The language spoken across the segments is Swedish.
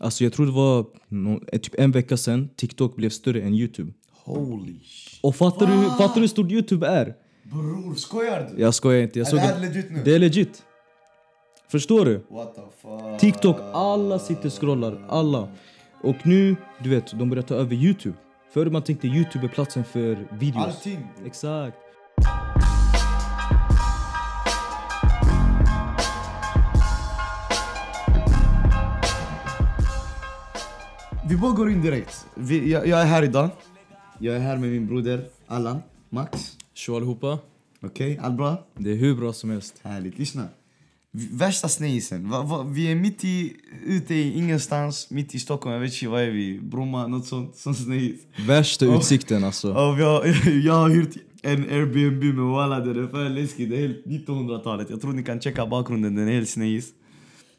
Alltså jag tror det var eh, typ en vecka sedan TikTok blev större än Youtube. Holy shit. Och fattar du, fattar du hur stort Youtube är? Bror, skojar du? Jag skojar inte. Jag Är såg det här legit nu? det är legit. Förstår du? What the fuck? TikTok, alla sitter och scrollar. Alla. Och nu, du vet, de börjar ta över Youtube. Förr man tänkte Youtube är platsen för videos. Allting. Exakt. Vi bara går in direkt. Vi, jag, jag är här idag. Jag är här med min broder Allan, Max. Tjo allihopa. Okej, allt bra? Det är hur bra som helst. Härligt, lyssna. Värsta va, vi är mitt i, ute i ingenstans, mitt i Stockholm. Jag vet inte, vad är vi? Bromma, något sånt. Sån snejis. Värsta utsikten alltså. Och har, jag har hyrt en Airbnb med walla, det är för läskigt. Det är helt 1900-talet. Jag tror ni kan checka bakgrunden, den är helt snejis.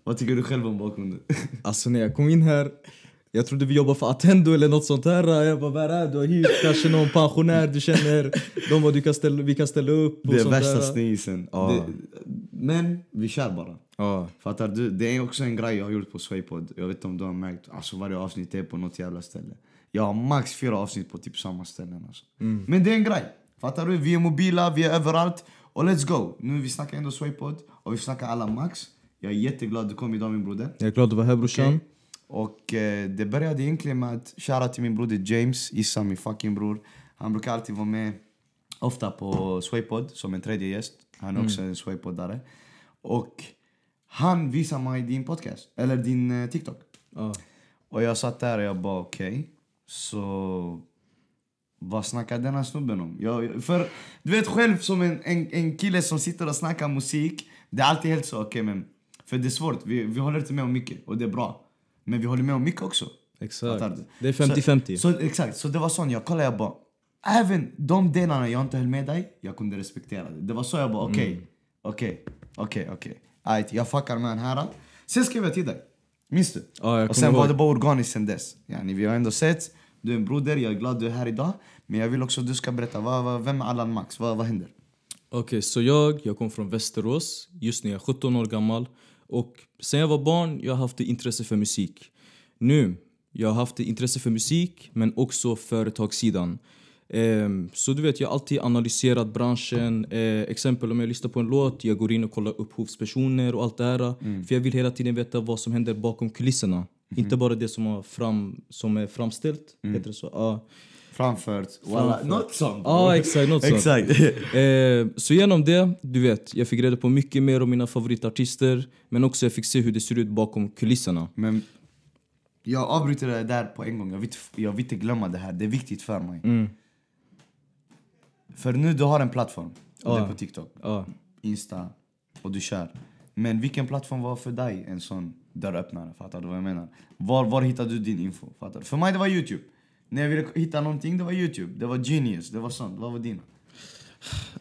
Vad tycker du själv om bakgrunden? Alltså när jag kom in här, jag trodde vi jobbar för Attendo eller något sånt här. Jag bara, vad är? Du har hyrt kanske någon pensionär du känner. De bara, du kan ställa, vi kan ställa upp och Det är sånt värsta. Ja. Det- Men vi kör bara. Ja. Fattar du? Det är också en grej jag har gjort på Swaypod. Jag vet inte om du har märkt. Alltså varje avsnitt är på något jävla ställe. Jag har max fyra avsnitt på typ samma ställen. Alltså. Men det är en grej. Fattar du? Vi är mobila, vi är överallt. Och let's go! Nu vi snackar ändå Swaypod och vi snackar alla max. Jag är jätteglad du kom idag min broder. Jag är glad du var här brorsan. Okej. Och eh, det började egentligen med att köra till min broder James, Issa min fucking bror. Han brukar alltid vara med ofta på Swaypod som en tredje gäst. Han är också en Swaypoddare. Och han visade mig din podcast, eller din eh, TikTok. Ja. Och jag satt där och jag bara okej, så vad snackar denna snubben om? Jag, för du vet själv som en, en, en kille som sitter och snackar musik, det är alltid helt så okej men för det är svårt, vi, vi håller inte med om mycket och det är bra. Men vi håller med om mycket också. Exakt. Det är 50-50. Så, så, exakt, så det var sån, jag kollade jag bara Även de delarna jag inte höll med dig, jag kunde respektera det. Det var så jag bara okej, Mm. okej, okej, okej. Ajt, Jag fuckar med den här. Sen skrev jag till dig. Minns du? Ja, jag och sen var ihåg. det bara organiskt sen dess. Yani, vi har ändå sett, du är en broder, jag är glad du är här idag. Men jag vill också att du ska berätta, vad, vad, vem är Allan Max? Vad, vad händer? Okej, så jag, jag kom från Västerås. Just nu är jag 17 år gammal. Och sen jag var barn jag har haft ett intresse för musik. Nu, jag har haft ett intresse för musik men också företagssidan. Ehm, så du vet, jag har alltid analyserat branschen. Eh, exempel om jag lyssnar på en låt, jag går in och kollar upphovspersoner och allt det här. För jag vill hela tiden veta vad som händer bakom kulisserna. Inte bara det som, har fram, som är framställt. Heter det så? Ja. Framfört, Framfört. något sånt. Ja, exakt. Något sånt. Exakt. Eh, så genom det, du vet, jag fick reda på mycket mer om mina favoritartister. Men också jag fick se hur det ser ut bakom kulisserna. Men jag avbryter det där på en gång. Jag vill, jag vill inte glömma det här. Det är viktigt för mig. Mm. För nu du har en plattform. Och det är på TikTok, Ja. Insta och du kör. Men vilken plattform var för dig en sån dörröppnare? Fattar du vad jag menar? Var, var hittade du din info? Fattar du? För mig det var Youtube. När jag ville hitta någonting det var Youtube. Det var Genius. Det var sånt. Vad var din?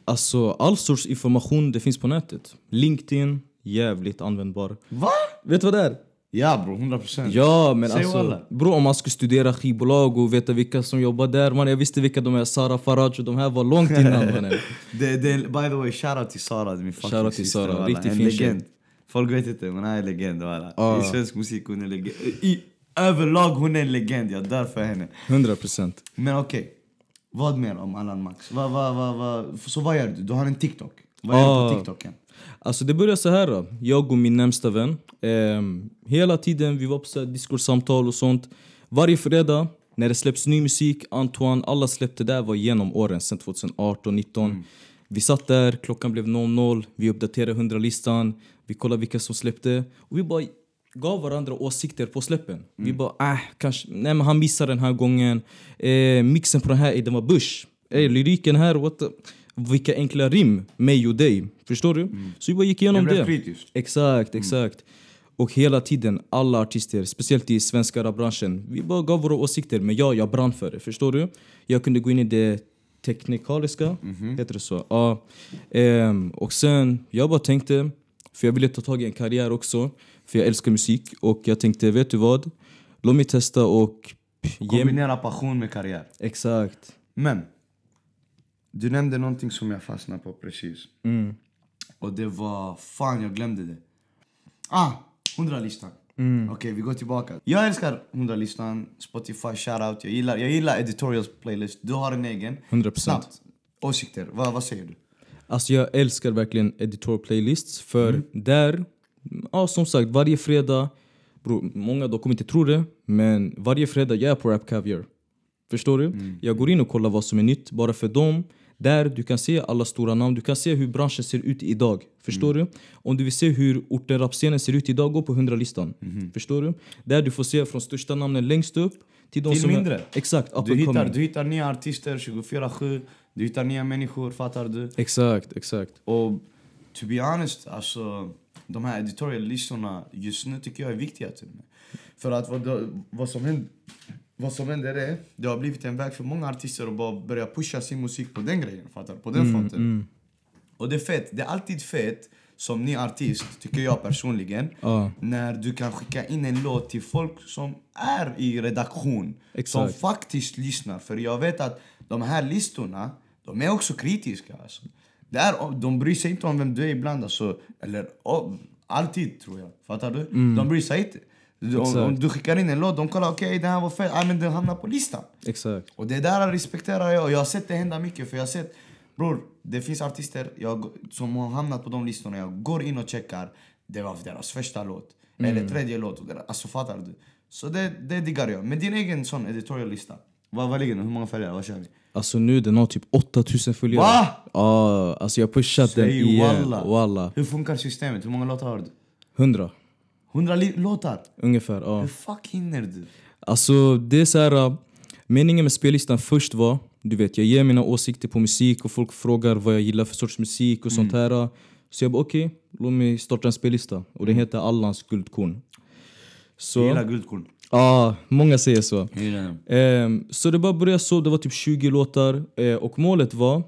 Alltså, all sorts information det finns på nätet. LinkedIn, jävligt användbar. Va? Vet du vad det är? Ja bror, 100 procent. Ja, men Säg alltså... Bro, om man skulle studera skivbolag och veta vilka som jobbar där. Man, jag visste vilka de är. Sara Faraj och de här var långt innan. mannen. Det, det, by the way, shoutout till Sara, min fucking Shoutout till Sara, riktigt fin legend. Folk vet inte, men han är en legend. Ja. I svensk musik hon är en legend. I, överlag hon är en legend, jag dör för henne. 100 procent. Men okej, vad mer om Allan Max? Va, va, va, va, så vad gör du? Du har en TikTok. Vad gör du Ah. på TikToken? Alltså det började så här. Då. Jag och min närmsta vän. ehm, hela tiden vi var på så här Discord-samtal och sånt. Varje fredag när det släpps ny musik, Antoine, alla släppte där var genom åren sen 2018, 19. Vi satt där, klockan blev 00, vi uppdaterade 100-listan, vi kollade vilka som släppte och vi bara gav varandra åsikter på släppen. Vi bara, äh, kanske, nej men han missade den här gången. Eh, mixen på den här, den var Bush. Eh, lyriken här, what the, vilka enkla rim, mig och dig. Förstår du? Så vi bara gick igenom Det det. kritiskt. Exakt, exakt. Och hela tiden, alla artister, speciellt i svenska rapbranschen, vi bara gav våra åsikter. Men ja, jag brann för det. Förstår du? Jag kunde gå in i det teknikaliska, heter det så? Ja. Ehm, och sen, jag bara tänkte, för jag ville ta tag i en karriär också, för jag älskar musik. Och jag tänkte, vet du vad? Låt mig testa och. Kombinera passion med karriär. Exakt. Men, du nämnde någonting som jag fastnade på precis. Och det var, fan jag glömde det. Ah, 100-listan. Okej, vi går tillbaka. Jag älskar 100-listan, Spotify, shoutout. Jag gillar, jag gillar editorials playlist. Du har en egen. 100%. Snabbt. Åsikter, vad, vad säger du? Alltså jag älskar verkligen editor playlists för där, ja som sagt varje fredag, bro, många då kommer inte tro det, men varje fredag jag är på Rap Caviar. Förstår du? Jag går in och kollar vad som är nytt bara för dem. Där du kan se alla stora namn, du kan se hur branschen ser ut idag. Förstår du? Om du vill se hur orten rapscenen ser ut idag, gå på 100-listan. Förstår du? Där du får se från största namnen längst upp till de Till som mindre. Är, exakt, Du hittar, du hittar nya artister 24-7, du hittar nya människor, fattar du? Exakt, exakt. Och to be honest, alltså de här editorial-listorna just nu tycker jag är viktiga till mig. För att vad, vad, som händer, vad som händer är, det har blivit en väg för många artister att bara börja pusha sin musik på den grejen, fattar? På den fronten. Och det är fett, det är alltid fett som ny artist, tycker jag personligen, Ja. när du kan skicka in en låt till folk som är i redaktion. Som Exakt. faktiskt lyssnar. För jag vet att de här listorna, de är också kritiska. Alltså. Det är, de bryr sig inte om vem du är ibland. Alltså, eller oh, alltid tror jag. Fattar du? De bryr sig inte. Om, om du skickar in en låt, de kollar okej det här var fett, ah, men den hamnar på listan. Exakt. Och det där respekterar jag och jag har sett det hända mycket för jag sett Bror, det finns artister jag, som har hamnat på de listorna, jag går in och checkar Det var deras första låt, eller tredje låt, alltså fattar du? Så det, det diggar jag. Men din egen sån editorial-lista, vad, vad ligger den? Hur många följare? Vad kör vi? Alltså nu den har typ 8000 följare. Va? Ja, alltså jag pushat den igen. walla. Walla. Hur funkar systemet? Hur många låtar har du? 100 100 li- låtar? ungefär. Ja. Hur fuck hinner du? Alltså det är så här. äh, Meningen med spellistan först var, du vet jag ger mina åsikter på musik och folk frågar vad jag gillar för sorts musik och sånt här. Så jag bara okej, låt mig starta en spellista. Och den heter Allans guldkorn. Så, gillar guldkorn. Ja, många säger så. Ehm, så det bara började så, det var typ 20 låtar eh, och målet var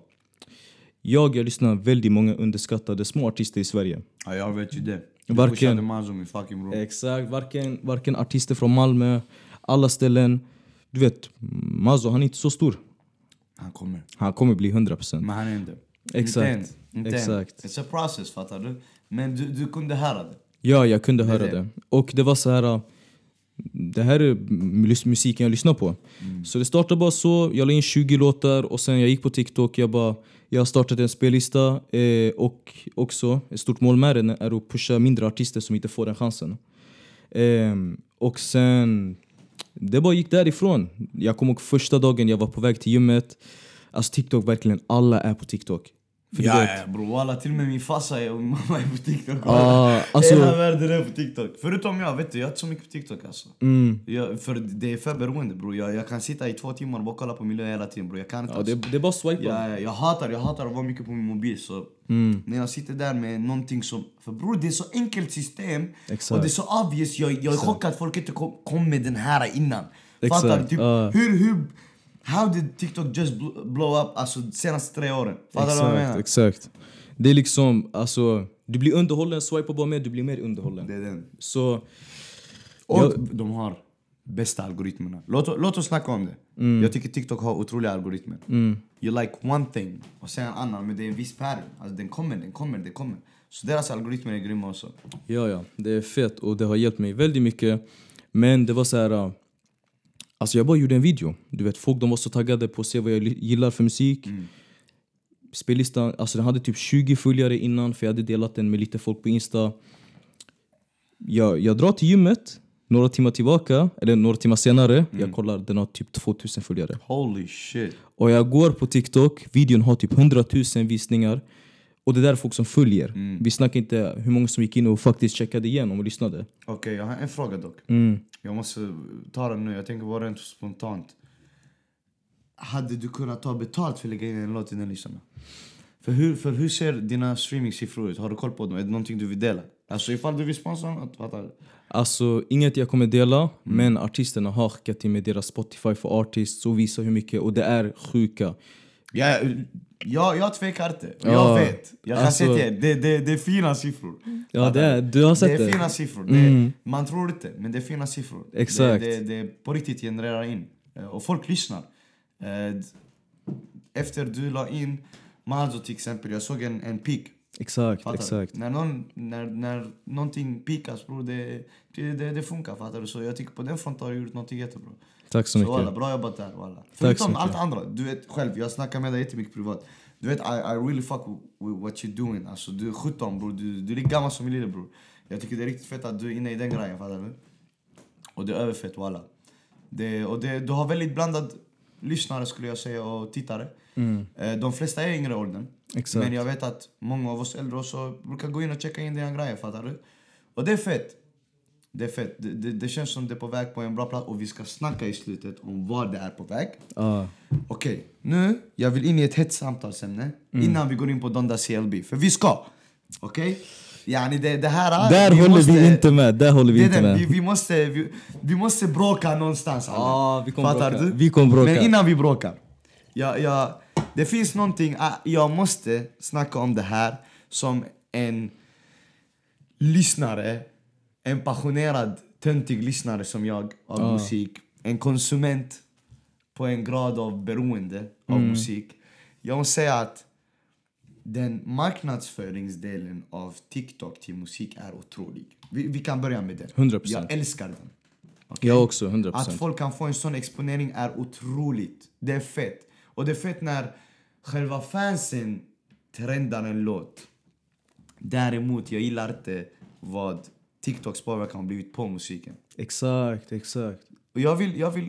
jag, jag lyssnar väldigt många underskattade små artister i Sverige. Ja, jag vet ju det. Varken- bror. Exakt, varken, varken artister från Malmö, alla ställen. Du vet, Mazo han är inte så stor. Han kommer. Han kommer bli 100%. Men han är inte. Exakt. Inte. Inte Exakt. It's a process, fattar du? Men du, du kunde höra det. Ja, jag kunde höra det. det. Och det var så här. Det här är mus- musiken jag lyssnar på. Så det startade bara så, jag la in 20 låtar och sen jag gick på TikTok, jag bara jag har startat en spellista eh, och också ett stort mål med den är att pusha mindre artister som inte får den chansen. Ehm, och sen, det bara gick därifrån. Jag kommer ihåg första dagen jag var på väg till gymmet. Alltså TikTok, verkligen alla är på TikTok. För ja, ja bror walla till och med min farsa och min mamma är på TikTok. Ah, alltså- Hela världen är på TikTok. Förutom jag, vet du, jag är inte så mycket på TikTok alltså. Mm. Jag, för det är för beroende bror. Jag, jag kan sitta i två timmar och bara kolla på miljö hela tiden bror. Jag kan inte Ja, alltså. det, det är bara swipa. Ja, ja, jag hatar, jag hatar att vara mycket på min mobil så Mm. när jag sitter där med någonting som... För bror det är så enkelt system Exakt. och det är så obvious. Jag, jag är chockad att folk inte kom, kom med den här innan. Exakt, Fattar du? Typ, ja. hur, hur... How did TikTok just bl- blow up alltså senaste tre åren? Fattar du vad jag menar? Exakt. Det är liksom, alltså, du blir underhållen, swipa bara mer, du blir mer underhållen. Det är den. Så, Och Jag- de har bästa algoritmerna. Låt, låt oss snacka om det. Mm. Jag tycker TikTok har otroliga algoritmer. You like one thing och sen en annan, men det är en viss pattern. Alltså den kommer, den kommer, den kommer. Så deras algoritmer är grymma också. ja ja, det är fett och det har hjälpt mig väldigt mycket. Men det var så här. Alltså jag bara gjorde en video. Du vet, folk de var så taggade på att se vad jag gillar för musik. Spellistan, alltså den hade typ 20 följare innan för jag hade delat den med lite folk på Insta. Jag, jag drar till gymmet, några timmar tillbaka, eller några timmar senare. Jag kollar, den har typ 2000 följare. Holy shit. Och jag går på TikTok, videon har typ 100 000 visningar. Och det där är folk som följer. Vi snackar inte hur många som gick in och faktiskt checkade igenom och lyssnade. Okej, jag har en fråga dock. Mm. Jag måste ta den nu, jag tänker bara rent spontant. Hade du kunnat ta betalt för att lägga in en låt i den listan? För hur, för hur ser dina streamingsiffror ut? Har du koll på dem? Är det någonting du vill dela? Alltså ifall du vill sponsra något, fattar? Alltså inget jag kommer dela, men artisterna har skickat till mig deras Spotify för artists och visar hur mycket. Och det är sjuka. Jag, jag, jag tvekar inte. Ja, Jag vet. Jag kan alltså- säga det, det, det är fina siffror. Ja, det är, du har sett det det. är fina siffror. Det är, man tror inte, men det är fina siffror. Exakt. Det, det, det på riktigt genererar in. Eh, Och folk lyssnar. Eh, Efter du la in Mazo till exempel, jag såg en, en peak. Exakt, Fattar exakt. du? När, någon, när, när någonting pikas bror, det, det, det, det funkar. Fattar du? Så jag tycker på den fronten har du gjort någonting jättebra. Tack så Så mycket. walla, bra jobbat där walla. Förutom allt andra. Du vet själv, jag snackar med dig jättemycket privat. Du vet, I, I really fuck with what you're doing. Alltså, du är 17 bror, du, du är lika gammal som min lillebror. Jag tycker det är riktigt fett att du är inne i den grejen, fattar du? Och det är överfett walla. Det, och det, du har väldigt blandad lyssnare skulle jag säga och tittare. Eh, De flesta är yngre åldern. Mm. Exakt. Men jag vet att många av oss äldre också brukar gå in och checka in dina grejer, fattar du? Och det är fett. Det är fett. Det, det, det känns som det är på väg på en bra plats och vi ska snacka i slutet om vad det är på väg. Ja. Okej, nu jag vill in i ett hett samtalsämne innan vi går in på Donda CLB. För vi ska. Okej? Yani det, det här... Där vi håller måste- vi inte med. Där håller vi det inte med. vi, vi, måste, vi, vi måste bråka någonstans. alla. Ja, vi kommer bråka. du? Vi kommer bråka. Men innan vi bråkar. Jag, jag, det finns någonting, ah, jag måste snacka om det här som en lyssnare, en passionerad, töntig lyssnare som jag av Ja. musik. En konsument på en grad av beroende av Mm. musik. Jag måste säga att den marknadsföringsdelen av TikTok till musik är otrolig. Vi, vi kan börja med det. 100%. Jag älskar den. Okej? Jag också, 100%. Att folk kan få en sån exponering är otroligt. Det är fett. Och det är fett när själva fansen trendar en låt. Däremot, jag gillar inte vad TikToks påverkan har blivit på musiken. Exakt, exakt. Och jag vill, jag vill,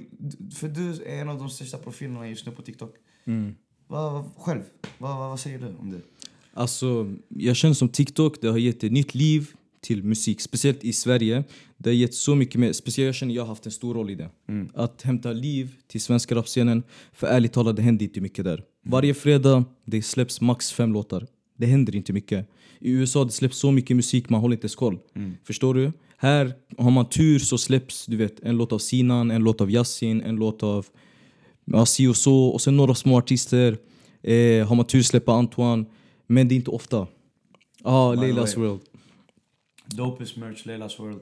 för du är en av de största profilerna just nu på TikTok. Mm. Vad, vad, själv, vad, vad, säger du om det? Alltså, jag känner som TikTok, det har gett ett nytt liv till musik. Speciellt i Sverige. Det har gett så mycket mer. Speciellt jag känner jag har haft en stor roll i det. Att hämta liv till svenska rapscenen. För ärligt talat, det händer inte mycket där. Varje fredag det släpps max fem låtar. Det händer inte mycket. I USA det släpps så mycket musik, man håller inte ens koll. Förstår du? Här har man tur så släpps du vet, en låt av Sinan, en låt av Yasin, en låt av ja, si och så. Och sen några små artister. Eh, har man tur släppa Antoine. Men det är inte ofta. Ja, the Leilas. World. Dopest merch, Leilas World.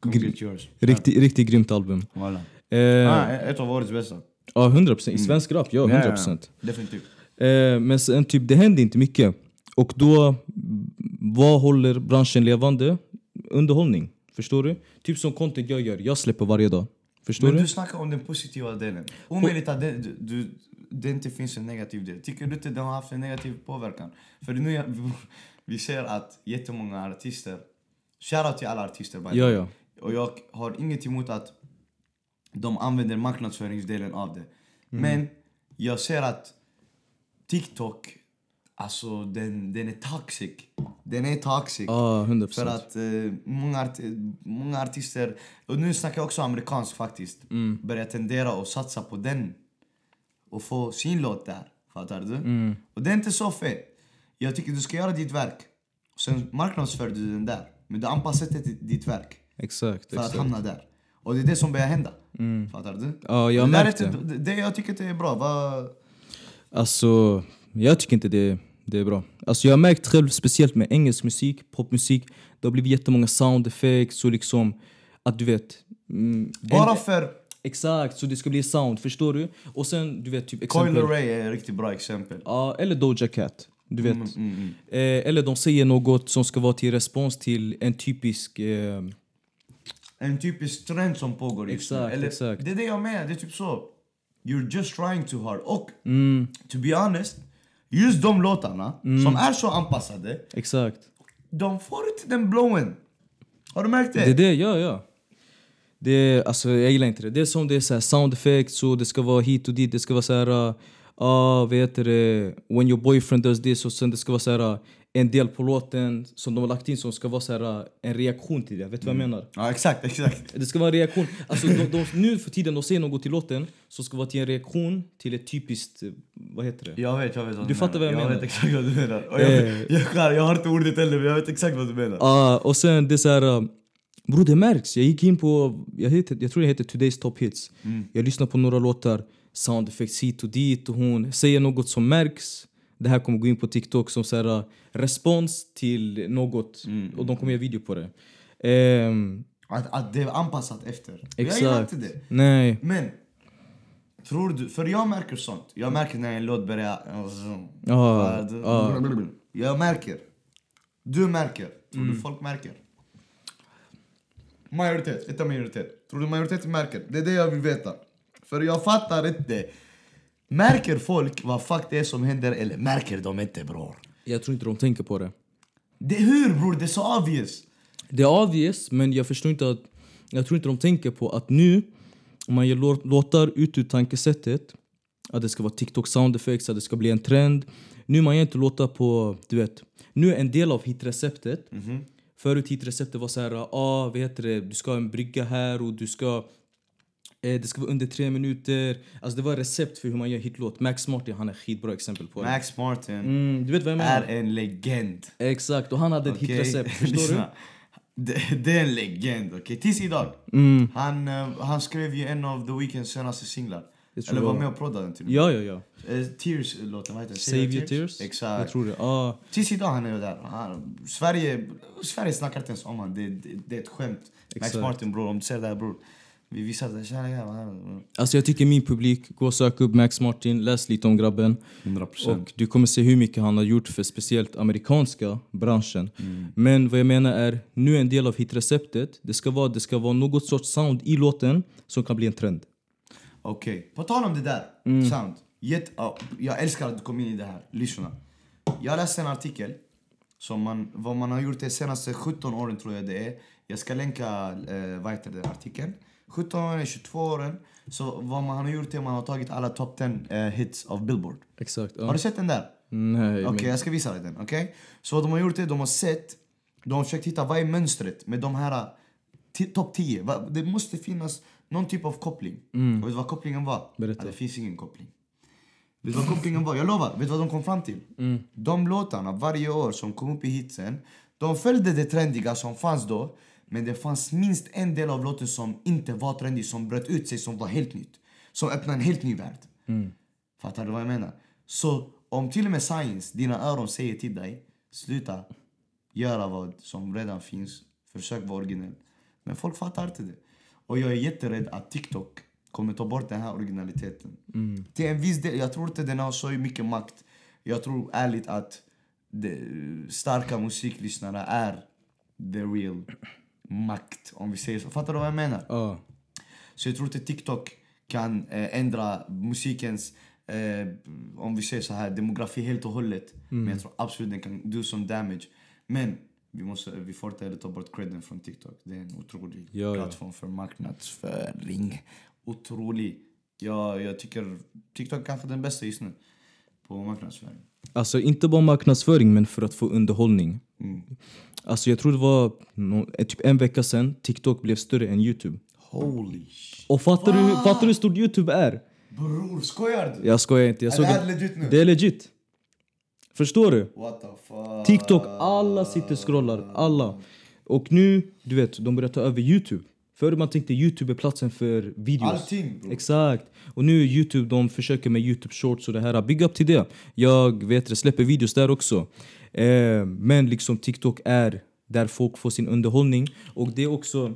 Come Gr- get yours. Riktigt, riktigt grymt album. Voilà. Eh, Ah, ett av årets bästa. Ja, 100%. I svensk rap, ja. 100%. Definitivt. Eh, men sen typ, det händer inte mycket. Och då, vad håller branschen levande? Underhållning. Förstår du? Typ som content jag gör. Jag släpper varje dag. Förstår Men du? du snackar om den positiva delen. Omöjligt att det, du, du, det inte finns en negativ del. Tycker du inte den har haft en negativ påverkan? För nu jag, vi ser att jättemånga artister, shoutout till alla artister by Ja, ja. Och jag har inget emot att de använder marknadsföringsdelen av det. Mm. Men jag ser att TikTok, alltså den, den är toxic. Den är toxic. Ja, 100%. För att eh, många, arti- många artister, och nu snackar jag också amerikansk faktiskt, börjar tendera att satsa på den och få sin låt där. Fattar du? Och det är inte så fett. Jag tycker du ska göra ditt verk. Sen marknadsför du den där. Men du anpassar inte till ditt verk Exakt, för att exakt. hamna där. Och det är det som börjar hända. Fattar du? Ja, jag det, märkte. det, det jag tycker inte är bra. Vad, Alltså, jag tycker inte det, det är bra. Alltså jag har märkt själv, speciellt med engelsk musik, popmusik, det har blivit jättemånga sound effects och liksom att du vet... Mm, bara en, för Exakt, så det ska bli sound, förstår du? Och sen, du vet, typ Coil exempel... Ray är ett riktigt bra exempel. Ja, eller Doja Cat. Du vet. Mm, mm, mm. Eh, eller de säger något som ska vara till respons till en typisk... Eh, En typisk trend som pågår just nu. Exakt, Eller, exakt. Det är det jag menar, det är typ så. You're just trying too hard. Och mm, to be honest, just de låtarna som är så anpassade, exakt. de får inte den blowen. Har du märkt det? Det är det, ja ja. Det är, alltså, jag gillar inte det. Det är som det är så här sound effects och det ska vara hit och dit. Det ska vara så här... Uh, vad heter det? When your boyfriend does this och sen det ska vara så här... uh, En del på låten som de har lagt in som ska vara så här, uh, en reaktion till det. Vet du vad jag menar? Ja, exakt, exakt. Det ska vara en reaktion. Alltså, de, de, nu för tiden de säger något till låten som ska vara till en reaktion till ett typiskt... eh, Vad heter det? Jag vet, jag vet vad Du fattar vad jag jag menar. vet exakt vad du menar. Och jag, Eh. jag, jag, jag har inte ordet heller, men jag vet exakt vad du menar. Ja, och sen det är så här... Uh, bro, det märks. Jag gick in på... Jag, heter, jag tror det heter Today's Top Hits. Jag lyssnar på några låtar. Sound effects hit och dit. Och hon säger något som märks. Det här kommer gå in på TikTok som så här, uh, respons till något. Och de kommer göra video på det. Ehm, Att, att det är anpassat efter. Jag gillar exakt. inte det. Nej. Men, tror du, för jag märker sånt. Jag märker när en låt börjar... Ja, att- ja. Jag märker. Du märker. Tror du folk märker? Majoritet, inte minoritet. Tror du majoriteten märker? Det är det jag vill veta. För jag fattar inte. Märker folk vad fuck det är som händer eller märker de inte bror? Jag tror inte de tänker på det. Det hur bror? Det är så obvious. Det är obvious, men jag förstår inte att... Jag tror inte de tänker på att nu, om man gör lå- låtar ut ur tankesättet, att det ska vara TikTok sound effects, att det ska bli en trend. Nu man gör inte låtar på, du vet, nu är en del av hitreceptet. Förut hitreceptet var så här, ah, vad heter det, du ska ha en brygga här och du ska det ska vara under tre minuter. Alltså det var recept för hur man gör hitlåt. Max Martin han är skitbra exempel på det. Max Martin Mm, du vet vad jag menar? är en legend. Exakt, och han hade ett Okej? hitrecept. Förstår du? Det, det är en legend, okej? Tills idag. Mm. Han, eh, han skrev ju en av The Weeknds senaste singlar. Eller var med och proddade den till och med. Ja, ja, ja. Eh, Tears-låten, vad heter den? Save your tears? Exakt. Jag tror det. Ah, Tills idag han är där. Han, Sverige, Sverige snackar inte ens om han. Det, det, det är ett skämt. Max Exakt. Martin bror, om du ser det här bror. Vi visar det. Tjena grabbar. alltså jag tycker min publik, gå och sök upp Max Martin, läs lite om grabben. 100%. Och du kommer se hur mycket han har gjort för speciellt amerikanska branschen. Men vad jag menar är, nu är en del av hitreceptet, det ska, vara, det ska vara något sorts sound i låten som kan bli en trend. Okej, på tal om det där. Mm. Sound. Jätte, ja, jag älskar att du kom in i det här. Lyssna. Jag läste en artikel. Som man, vad man har gjort de senaste 17 åren tror jag det är. Jag ska länka eh, vad heter det, artikeln. 17 åren, 22 åren. Så vad man har gjort är att man har tagit alla top 10 eh, hits av Billboard. Exakt. Har Ja. du sett den där? Nej, Okej, men, jag ska visa dig den. Okej? Så vad de har gjort är de har sett, de har försökt hitta vad är mönstret med de här ti- topp 10. Va- Det måste finnas någon typ av koppling. Och vet du vad kopplingen var? Berätta. Ja, det finns ingen koppling. Vet du vad kopplingen var? Jag lovar. Vet du vad de kom fram till? De låtarna varje år som kom upp i hitsen, de följde det trendiga som fanns då. Men det fanns minst en del av låten som inte var trendig, som bröt ut sig, som var helt nytt. Som öppnade en helt ny värld. Fattar du vad jag menar? Så om till och med science, dina öron säger till dig, sluta göra vad som redan finns, försök vara originell. Men folk fattar inte det. Och jag är jätterädd att TikTok kommer ta bort den här originaliteten. Till en viss del, jag tror inte den har så mycket makt. Jag tror ärligt att de, starka musiklyssnare är the real makt, om vi säger så. Fattar du vad jag menar? ja. Så jag tror inte TikTok kan eh, ändra musikens, eh, om vi säger så här, demografi helt och hållet. Men jag tror absolut den kan do some damage. Men vi, måste, vi får inte heller ta bort credden från TikTok. Det är en otrolig Ja, plattform för marknadsföring. Otrolig. Ja, jag tycker TikTok kanske är den bästa just nu på marknadsföring. Alltså inte bara marknadsföring men för att få underhållning. Mm. Alltså jag tror det var eh, typ en vecka sedan TikTok blev större än Youtube. Holy shit. Och fattar du, fattar du hur stort Youtube är? Bror, skojar du? Jag skojar inte. Jag Är det här legit nu? Det är legit. Förstår du? What the fuck? TikTok, alla sitter och scrollar. Alla. Och nu, du vet, de börjar ta över Youtube. Förr man tänkte Youtube är platsen för videos. Allting bror. Exakt. Och nu är Youtube, de försöker med Youtube shorts och det här. Big up till det. Jag vet det, släpper videos där också. Eh, men liksom TikTok är där folk får sin underhållning. Och det är också,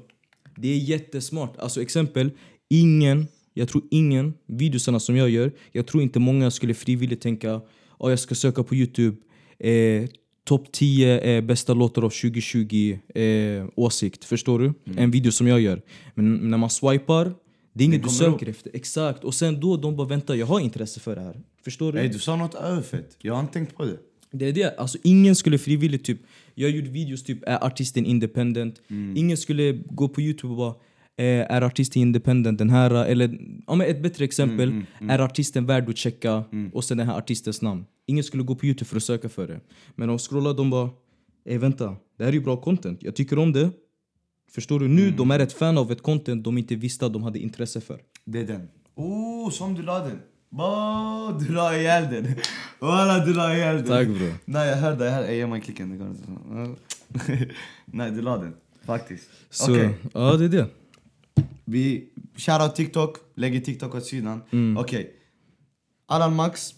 det är jättesmart. Alltså exempel, ingen, jag tror ingen, videosarna som jag gör, jag tror inte många skulle frivilligt tänka oh, jag ska söka på Youtube eh, topp 10 eh, bästa låtar av 2020 eh, åsikt. Förstår du? En video som jag gör. Men när man swipar, det är inget du söker efter. Exakt. Och sen då de bara väntar, jag har intresse för det här. Förstår du? Ey, du sa något överfett. Jag har inte tänkt på det. Det är det. Alltså ingen skulle frivilligt typ... Jag gjorde videos typ, är artisten independent? Ingen skulle gå på youtube och bara eh, är artisten independent den här? Eller ja, ett bättre exempel, är artisten värd att checka? Och sen den här artistens namn. Ingen skulle gå på youtube för att söka för det. Men de scrollar, de bara Ey vänta, det här är ju bra content. Jag tycker om det. Förstår du? Nu de är ett fan av ett content de inte visste att de hade intresse för. Det är den. Oh, som du la den. Ba, du la ihjäl den. Walla, du la ihjäl den. Tack, bro. Nej, jag hörde. Jag hörde. Ge mig klicken. Nej, du la den. Faktiskt. Okej. ja, det är det. Vi shoutout TikTok. Lägger TikTok åt sidan. Mm. Okej. Allan Max.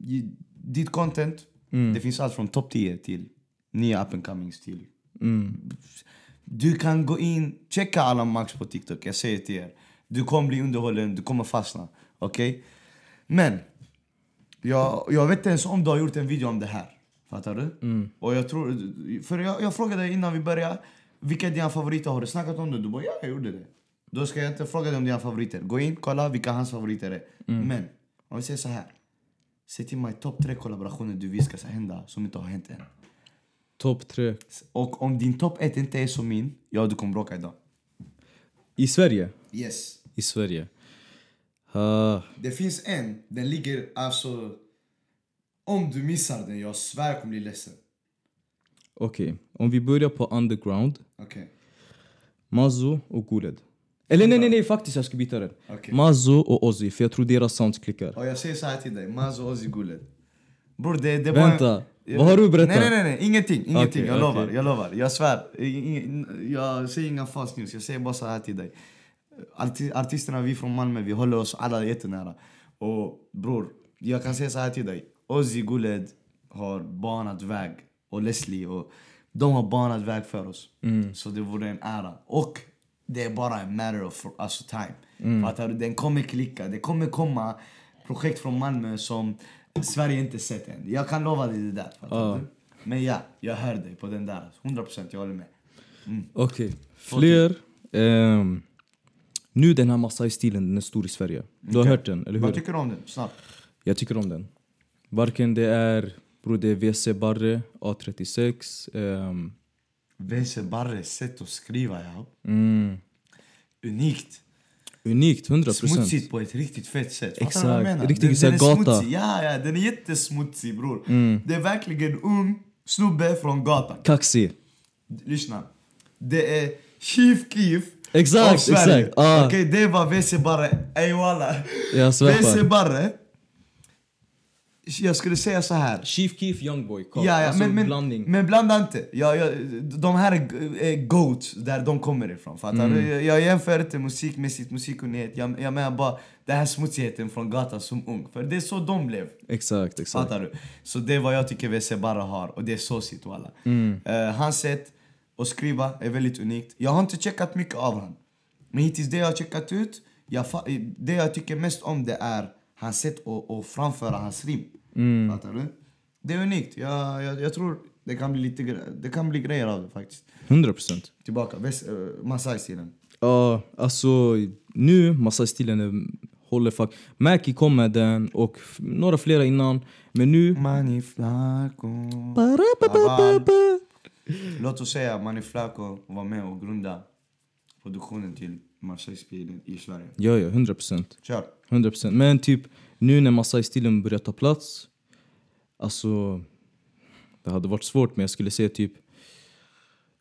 i- Ditt content. Mm. Det finns allt från topp 10 till nya up and comings till Mm. Du kan gå in, checka Allan Max på TikTok, jag säger till er. Du kommer bli underhållen, du kommer fastna. Okej? Men, jag, jag vet inte ens om du har gjort en video om det här. Fattar du? Och jag tror... För jag, jag frågade dig innan vi började, vilka är dina favoriter? Har du snackat om det? Du bara, ja jag gjorde det. Då ska jag inte fråga dig om dina favoriter. Gå in, kolla vilka hans favoriter är. Men, om vi säger så här. Säg till mig topp tre kollaborationer du vill ska hända som inte har hänt än. Topp tre. Och om din topp ett inte är som min, ja du kommer bråka idag. I Sverige? Yes. I Sverige. Ah, Det finns en, den ligger alltså... Om du missar den, jag svär jag kommer bli ledsen. Okej, om vi börjar på underground. Okej. Mazzo och Guled. Eller nej, nej, nej, faktiskt jag ska byta den. Okej. Mazzo och Ozzy, för jag tror deras sounds klickar. Och jag säger så här till dig, Mazo Ozzy Guled. Bror det, det var... Vänta, vad har du att berätta? Nej, nej, nej, ingenting, ingenting. Okej, jag lovar, okej. jag lovar. Jag svär. Jag säger inga false news, jag säger bara så här till dig. Arti- Artisterna vi från Malmö, vi håller oss alla jättenära. Och bror, jag kan säga så här till dig. Ozzy Guled har banat väg, och Leslie, och de har banat väg för oss. Mm. Så det vore en ära. Och det är bara en matter of alltså, time. Fattar du? Den kommer klicka. Det kommer komma projekt från Malmö som Sverige inte sett än. Jag kan lova dig det där. Fattar du? Men ja, jag hör dig på den där. 100% jag håller med. Okej, fler. ehm, nu den här Masai-stilen, den är stor i Sverige. Du har hört den, eller hur? Vad tycker du om den? Snabbt. Jag tycker om den. Varken det är, bror det är WC Barre, A36. ehm, Vese Barres sätt att skriva, ja. mm, Unikt. unikt, 100%. Smutsigt på ett riktigt fett sätt. Exakt. vad menar? Riktigt den, den är gata. Mm. smutsig. Ja, ja, den är jättesmutsig bror. Det är verkligen ung snubbe från gatan. Kaxig. Lyssna. Det är Chief Keef Exakt, exakt. Ah. Okej, det var WC Barre. Ey walla. WC. Barre. Jag skulle säga så här. Chief Keef, Youngboy. Ja, ja, alltså men, men, blandning. men blanda inte. Ja, ja, de här är, är goats där de kommer ifrån. Fattar Mm. Jag, jag jämför inte musikmässigt, musikkunnighet. Jag, jag menar bara den här smutsigheten från gatan som ung. För det är så de blev. Exakt, exakt. Fattar du? Så det är vad jag tycker WC bara har och det är så sitt walla. Mm. Eh, hans sätt att skriva är väldigt unikt. Jag har inte checkat mycket av han. Men hittills det jag har checkat ut, jag det jag tycker mest om det är hans sätt att, att framföra hans rim. Mm. Fattar du? Det är unikt. Jag, jag, jag tror det kan bli lite det kan bli grejer av det faktiskt. 100%. Tillbaka, Väst- uh, Masai-stilen. Ja, alltså nu, Masai-stilen håller fuck. Mackie kom med den och några flera innan. Men nu... Mani Flaco. Låt oss säga Mani Flaco var med och grundade produktionen till Masai-stilen i Sverige. Ja, ja, 100%. Kör. 100%. Men typ nu när Masai-stilen börjar ta plats. Alltså, det hade varit svårt men jag skulle säga typ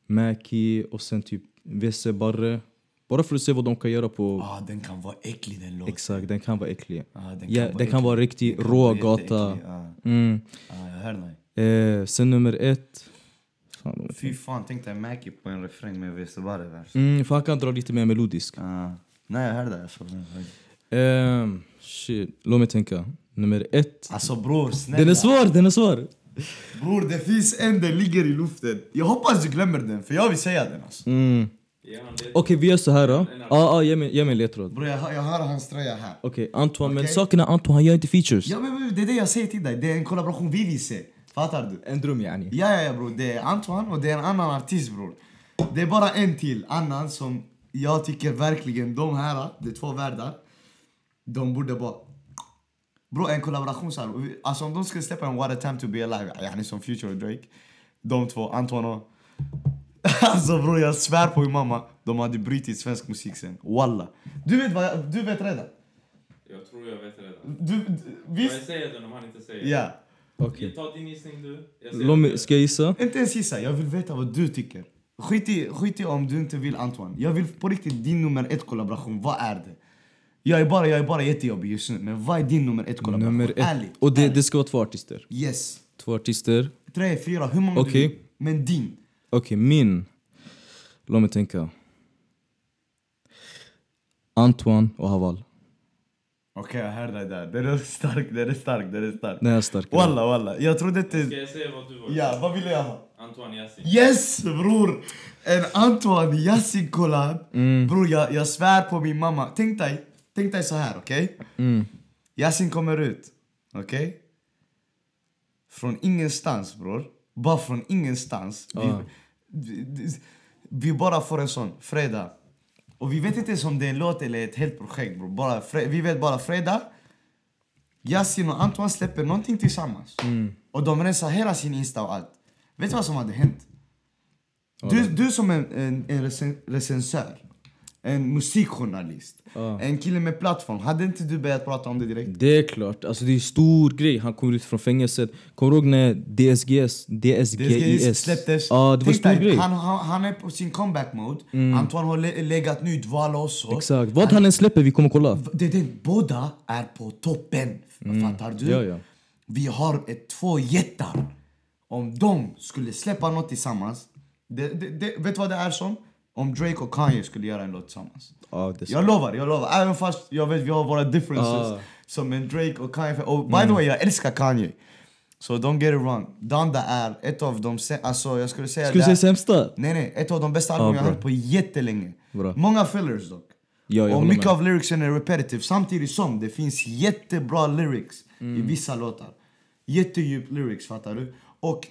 Mackie och sen typ WC Barre. Bara för att se vad de kan göra på... Ah, den kan vara äcklig den låten. Exakt, den kan vara äcklig. Ah, den ja, vara den kan vara äcklig. riktigt Den kan rå vara gata. jätteäcklig, Ah, Mm. ah, jag hör dig. Eh, sen nummer ett. Fan, Fy fan, tänk dig Mackie på en refräng med Westerberg vers. mm, för han kan dra lite mer melodisk. Ah. Nej, jag hör dig. Alltså. Ehm, shit, låt mig tänka. Nummer ett. alltså bror, snälla. Den är svår, den är svår. Bror, det finns en, den ligger i luften. Jag hoppas du glömmer den, för jag vill säga den alltså. Mm. Okej, vi gör så här då. Ja, ah, ge, mig, ge mig en ledtråd. Bror, jag, jag har hans tröja här. Okej, Antoine. Men Okej. saken är Antoine, han gör inte features. Ja, men, men det är det jag säger till dig. Det är en kollaboration vi vill se. Fattar du? En dröm yani. Ja, ja, ja bror. Det är Antoine och det är en annan artist bror. Det är bara en till annan som jag tycker verkligen de här, det är två världar. De borde bara... Bro, en kollaboration så här. Alltså om de skulle släppa en What a time to be alive, yani som Future och Drake. De två, Antoine och... Alltså bror jag svär på min mamma, de hade brutit svensk musik sen. Walla. Du vet vad jag, du vet redan. Jag tror jag vet redan. Du, du, Får visst? jag säga den om han inte säger Ja. Okej. Ta din gissning du. Jag Låt mig, ska jag gissa? Inte ens gissa, jag vill veta vad du tycker. Skit i, skit i om du inte vill Antoine. Jag vill på riktigt din nummer ett kollaboration, vad är det? Jag är bara, jag är bara jättejobbig just nu, men vad är din nummer ett kollaboration? Nummer ett. Ärligt. Och det, ärligt. det ska vara två artister. Yes. Två artister. Tre, fyra, hur många Okej. du vill. Men din. Okej, min. Låt mig tänka. Antoine och Haval. Okej, jag hör dig där. Den är stark, den är stark, den är stark. Den är stark. Walla, walla. Jag trodde Ska inte... jag säga vad du var? Ja, vad ville jag ha? Antoine Yassin. Yes bror! En Antoine Yasin collab. Bror jag, jag svär på min mamma. Tänk dig, tänk dig så här okej? Mm. Yasin kommer ut, okej? Från ingenstans bror. Bara från ingenstans. Ja. Vi, vi, vi bara får en sån, fredag. Och vi vet inte ens om det är en låt eller ett helt projekt bror. Bara, vi vet bara fredag. Yasin och Antoine släpper någonting tillsammans. Och de rensar hela sin Insta och allt. Vet du vad som hade hänt? Du, du som en, en, en recen, recensör, en musikjournalist, Ja. en kille med plattform. Hade inte du börjat prata om det direkt? Det är klart, alltså det är en stor grej. Han kommer ut från fängelset. Kommer du ihåg när DSGS, DSGIS släpptes. Ja, det var en stor dig, grej. Han, han, han är på sin comeback mode. Antoine har le, legat nu i dvala också. Exakt. Vad han än släpper, vi kommer kolla. Det det, båda är på toppen. Fattar du? Ja, ja. Vi har ett, två jättar. Om de skulle släppa något tillsammans. Det, det, vet du vad det är som? Om Drake och Kanye skulle göra en låt tillsammans. Är Jag lovar, jag lovar. Även fast jag vet vi har våra differences. Ah. Som en Drake och Kanye. Och by the way, jag älskar Kanye. Så don't get it wrong. Donda är ett av de... Alltså jag skulle säga... Ska du säga sämsta? Nej nej, ett av de bästa album jag har hört på jättelänge. Bra. Många fillers dock. Ja, och mycket med. av lyricsen är repetitive. Samtidigt som det finns jättebra lyrics i Mm. vissa låtar. Jättedjup lyrics, fattar du? Och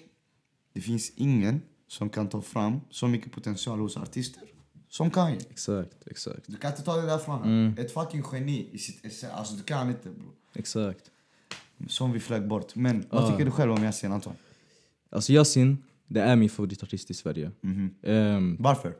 det finns ingen som kan ta fram så mycket potential hos artister som Kanye. Exakt, exakt, Du kan inte ta det därifrån. Mm. Ett fucking geni i sitt essä. Alltså du kan inte bro. exakt. Som vi flög bort. Men vad Ah. tycker du själv om Yasin Anton? Alltså Yasin, det är min favoritartist i Sverige. Mhm. Ehm, Varför?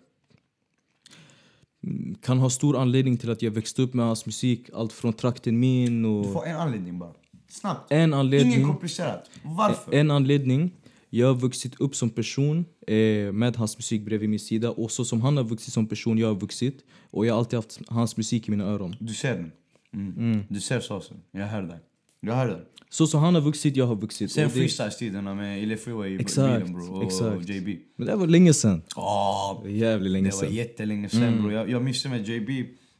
kan ha stor anledning till att jag växte upp med hans musik. Allt från trakten min Du och... får en anledning bara. Snabbt. En Ingen anledning, komplicerat. Varför? en anledning. Jag har vuxit upp som person eh, med hans musik bredvid min sida. Och så som han har vuxit som person, jag har vuxit. Och jag har alltid haft hans musik i mina öron. Du ser den. Mm. Du ser såsen. Jag hör dig. Jag hör dig. Så som han har vuxit, jag har vuxit. Sen Och det- freestyle-tiderna med Ille Freeway i Exakt, bilen bro. Och exakt. JB. Men det var länge sen. Var jävligt länge det var sen. jättelänge sen bro. Jag, jag det med JB.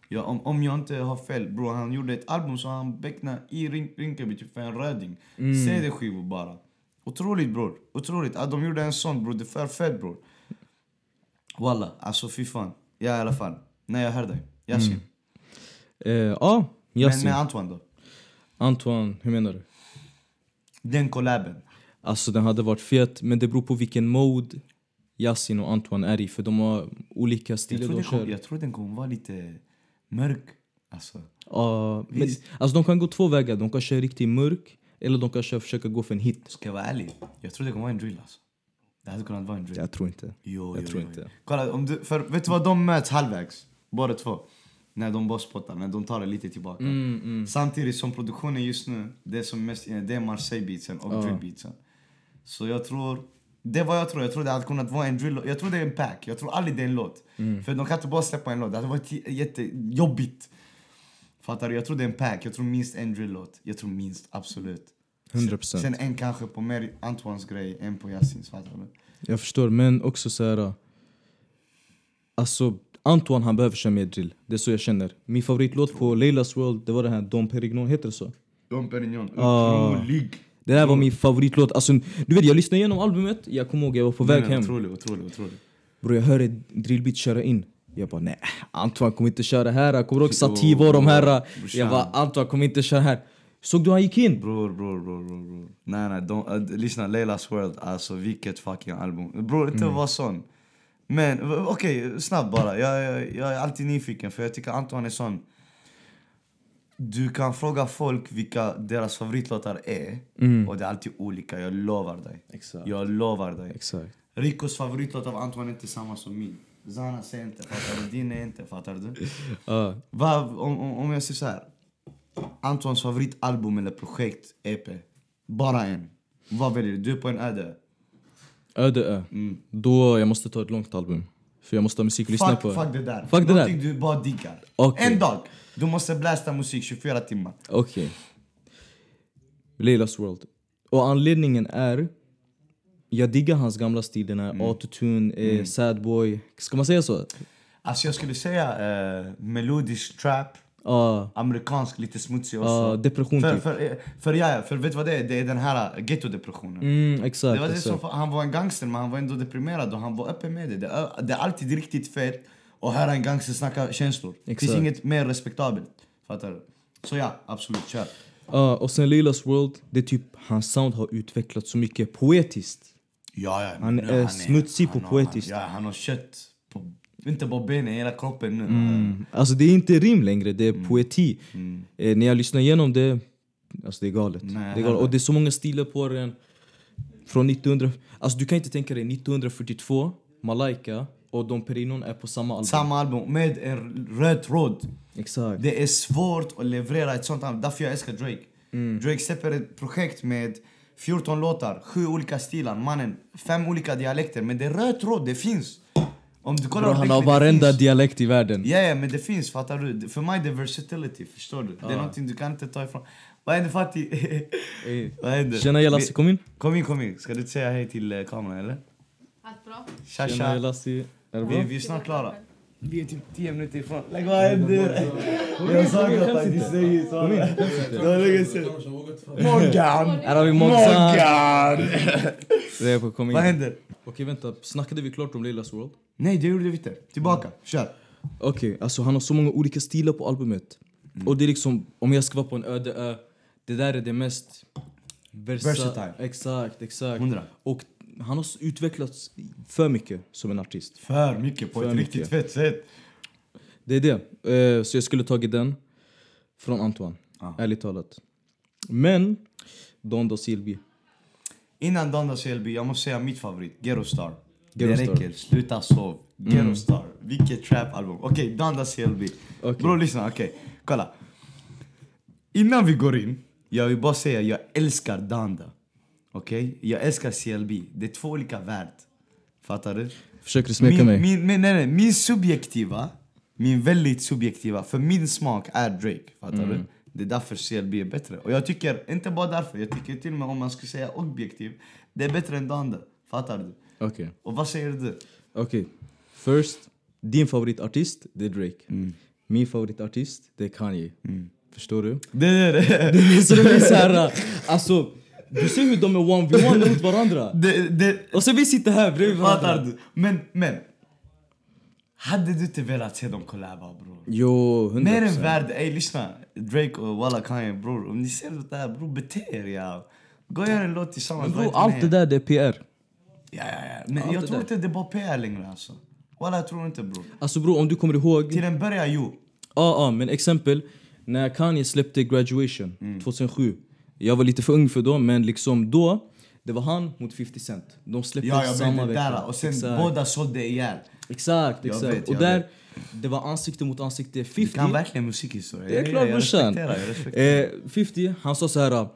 Jag, om, om jag inte har fel bro, han gjorde ett album som han becknade i Rin Rinkeby typ för en röding. CD-skivor bara. Otroligt bror. Otroligt. Att de gjorde en sån bror, det är för fett bror. Walla, alltså fy fan. Ja i alla fall. Nej jag hör dig. Yasin. Eh, ja, Men Yasin. med Antoine då? Antoine, hur menar du? Den collaben. Alltså den hade varit fet, men det beror på vilken mode Yasin och Antoine är i. För de har olika stilar de kör. jag tror den kommer vara lite mörk. Alltså. Ja, men, alltså de kan gå två vägar. De kan köra riktigt mörk, eller de kan köra, försöka gå för en hit. Ska jag vara ärlig? Jag tror det kommer vara en drill alltså. Det hade kunnat vara en drill. Jag tror inte. Jo, jag jo, tror jo. inte. Kolla, om du, för vet du vad? De möts halvvägs. Båda två. När de bara spottar, när de tar det lite tillbaka. Mm, Samtidigt som produktionen just nu, det som mest det är Marseille-beatsen och Ja. drill-beatsen. Så jag tror, det är vad jag tror. Jag tror det hade kunnat vara en drill Jag tror det är en pack. Jag tror aldrig det är en låt. Mm. För de kan inte bara släppa en låt. Det hade varit jättejobbigt. Fattar du? Jag tror det är en pack. Jag tror minst en drill-låt. Jag tror minst, absolut. 100%. Sen en kanske på mer Antoines grej, en på Yasins. Fattar du? Jag förstår, men också så här. Alltså, Antoine han behöver köra mer drill. Det är så jag känner. Min favoritlåt på Leilas World, det var den här Dom Perignon, heter det så? Dom Perignon, Ah. otrolig. Det där var min favoritlåt. Alltså, du vet, jag lyssnade igenom albumet, jag kommer ihåg jag var på väg hem. Otrolig, otrolig, otrolig. Bro, jag hörde drillbeat köra in. Jag bara nej, Antoine kommer inte köra här. Kommer du ihåg Sativa och de här? Jag bara Antoine kommer inte köra här. Såg du han gick in? Bror, bror, bror, bror, bror. Nej, nej, de, äh, lyssna. Leilas World, alltså vilket fucking album. Bror, inte Mm. vara sån. Men okej, snabbt bara. Jag, jag, jag är alltid nyfiken för jag tycker Antoine är sån. Du kan fråga folk vilka deras favoritlåtar är och det är alltid olika, jag lovar dig. Mm. Exakt. Jag lovar dig. Exakt. Ricos favoritlåt av Antoine är inte samma som min. Zana säger inte, fattar du? Din är inte, fattar du? Ja. Va, om, om, om jag säger så här. Antons favoritalbum eller projekt, EP. Bara en. Vad väljer du? Du är på en öde. Öde ö. Mm. Då jag måste ta ett långt album. För jag måste ha musik att lyssna Fuck, på. fuck det där. Fuck det där. du bara diggar. Okej. En dag. Du måste blästa musik 24 timmar. Okej. Leilas World. Och anledningen är... Jag diggar hans gamla stil, den här Mm. autotune, eh, sad boy. Ska man säga så? Alltså jag skulle säga eh, melodisk trap. Ja. Amerikansk, lite smutsig också. Ja, depression för, typ. för, eh, för, ja, för vet vad det är? Det är den här ghetto-depressionen. Mm, exakt. Det var det exakt. som, han var en gangster men han var ändå deprimerad och han var öppen med det. Det är, det är alltid riktigt fett att höra en gangster snacka känslor. Det finns Exakt. inget mer respektabelt. Fattar du? Så ja, absolut, kör. Ja, och sen Lilas World, det är typ hans sound har utvecklats så mycket poetiskt. Ja, ja, Han är smutsig på han har- poetiskt. Ja, han har kött på, inte bara benen, hela kroppen nu. Mm. Alltså det är inte rim längre, det är Mm. poeti. Eh, när jag lyssnar igenom det, alltså det är galet. Nej, det är galet. Och det är så många stilar på den. Från 1900, alltså du kan inte tänka dig 1942, Malaika och Dom Perignon är på samma album. Samma album med en röd tråd. Exakt. Det är svårt att leverera ett sånt album, därför jag älskar Drake. Mm. Drake släpper ett projekt med 14 låtar, sju olika stilar, mannen, fem olika dialekter. Men det är röd tråd, det finns. Om du kollar Bro, han har det varenda finns. dialekt i världen. Ja, ja, men det finns, fattar du? För mig det är versatility, förstår du? Det är någonting du kan inte ta ifrån. Vad händer Fatih? Vad händer? Tjena jag Lassie, kom in. Kom in, kom in. Ska du säga hej till eh, kameran eller? Allt bra? Tja, Tjena jag tja. Är det Vi, vi är snart klara. Vi är typ 10 minuter ifrån. Lägg vad händer? Jag sa in, gott skäms att ni inte. säger så. Det var länge sedan. Morgan! Här har vi. Morgan! Kom. Vad händer? Okej vänta, snackade vi klart om Lilas World? Nej, det gjorde vi inte. Tillbaka, kör. Okej, alltså han har så många olika stilar på albumet. Mm. Och det är liksom, om jag ska vara på en öde ö, det där är det mest... Versa- Versatile. Exakt, exakt. Hundra. Och han har utvecklats för mycket som en artist. För mycket, på För ett mycket. riktigt fett sätt. Det är det. Eh, så jag skulle tagit den från Antoine, Ja. ärligt talat. Men, Don da Silvi. Innan Donda Selby, jag måste säga mitt favorit, Ghetto Star. Ghetto det. Mm. räcker, sluta sov. Ghetto Star, vilket trap-album. Okej, Donda Selby. Okej. Bror lyssna, okej. Kolla. Innan vi går in, jag vill bara säga jag älskar Donda. Okej? Jag älskar CLB. Det är två olika värld. Fattar du? Försöker du smeka min, mig? Min, nej, nej, min subjektiva, min väldigt subjektiva, för min smak är Drake. Fattar Mm. du? Det är därför CLB är bättre. Och jag tycker, inte bara därför, jag tycker till och med om man skulle säga objektiv, det är bättre än Donda. Fattar du? Okej. Och vad säger du? Okej. First, din favoritartist, det är Drake. Mm. Min favoritartist, det är Kanye. Förstår du? Det är det. Så det blir såhär, alltså... Du ser hur de är one v one mot varandra. det, det Och så vi sitter här bredvid fattar varandra. du? Men, men. Hade du inte velat se dem kollaba bror? Jo, 100%. Mer än värd, ey lyssna. Drake och Walla Kanye bror. Om ni ser det här bror, bete er ja. Gå och gör en låt tillsammans. Bro, allt det där det är PR. Ja, ja, ja. Men Allt jag tror inte det är bara PR längre alltså. Walla jag tror inte bror. Alltså bro, om du kommer ihåg... Till en början jo. Ja, ja, men exempel när Kanye släppte Graduation Mm. 2007. Jag var lite för ung för då, men liksom då, det var han mot 50 Cent. De släppte Ja, jag samma vet vecka. där. Och sen exakt. båda sålde ihjäl. Exakt, Jag exakt. vet, och jag där, vet. det var ansikte mot ansikte. Du 50, kan verkligen musikhistoria. det är Jag- klart jag brorsan. jag. Eh, 50, han sa så här.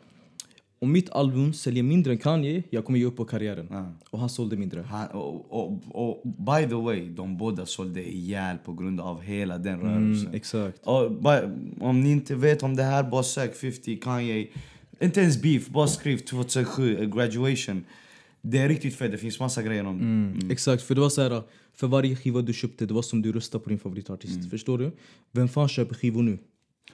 Om mitt album säljer mindre än Kanye, jag kommer ge upp på karriären. Ja. Och han sålde mindre. Han, och, och, och by the way, de båda sålde ihjäl på grund av hela den rörelsen. Mm, exakt. Och, bara- om ni inte vet om det här, bara sök 50, Kanye. Inte ens beef, bara skriv 2007, eh, graduation. Det är riktigt fett, det finns massa grejer om Mm. Exakt, för det var så här. För varje skiva du köpte, det var som du röstade på din favoritartist. Mm. Förstår du? Vem fan köper skivor nu?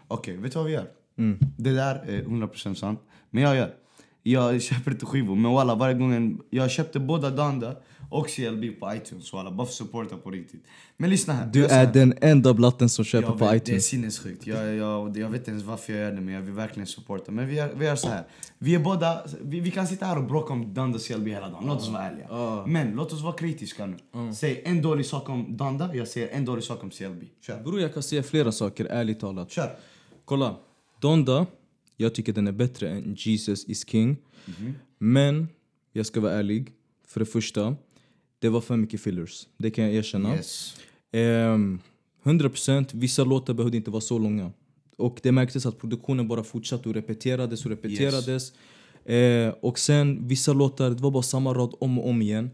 Okej, vet du vad vi gör? Mm. Det där är 100% sant. Men jag gör. Jag köper inte skivor, men walla varje gång Jag köpte båda Donda och CLB på iTunes walla, bara för supporta på riktigt. Men lyssna här. Du är den enda blatten som köper jag på vet, Det är iTunes. sinnessjukt. Jag, jag, jag vet inte ens varför jag gör det, men jag vill verkligen supporta. Men vi gör, vi gör så här. Vi är båda... Vi, vi kan sitta här och bråka om Donda och CLB hela dagen. Låt oss vara ärliga. Men låt oss vara kritiska nu. Säg en dålig sak om Donda, jag säger en dålig sak om CLB. Kör. Bror jag kan säga flera saker, ärligt talat. Kör. Kolla. Donda, jag tycker den är bättre än Jesus is King. Mhm. Men, jag ska vara ärlig. För det första, det var för mycket fillers. Det kan jag erkänna. Yes. Ehm, 100% vissa låtar behövde inte vara så långa. Och det märktes att produktionen bara fortsatte och repeterades och repeterades. Eh, och sen vissa låtar, det var bara samma rad om och om igen.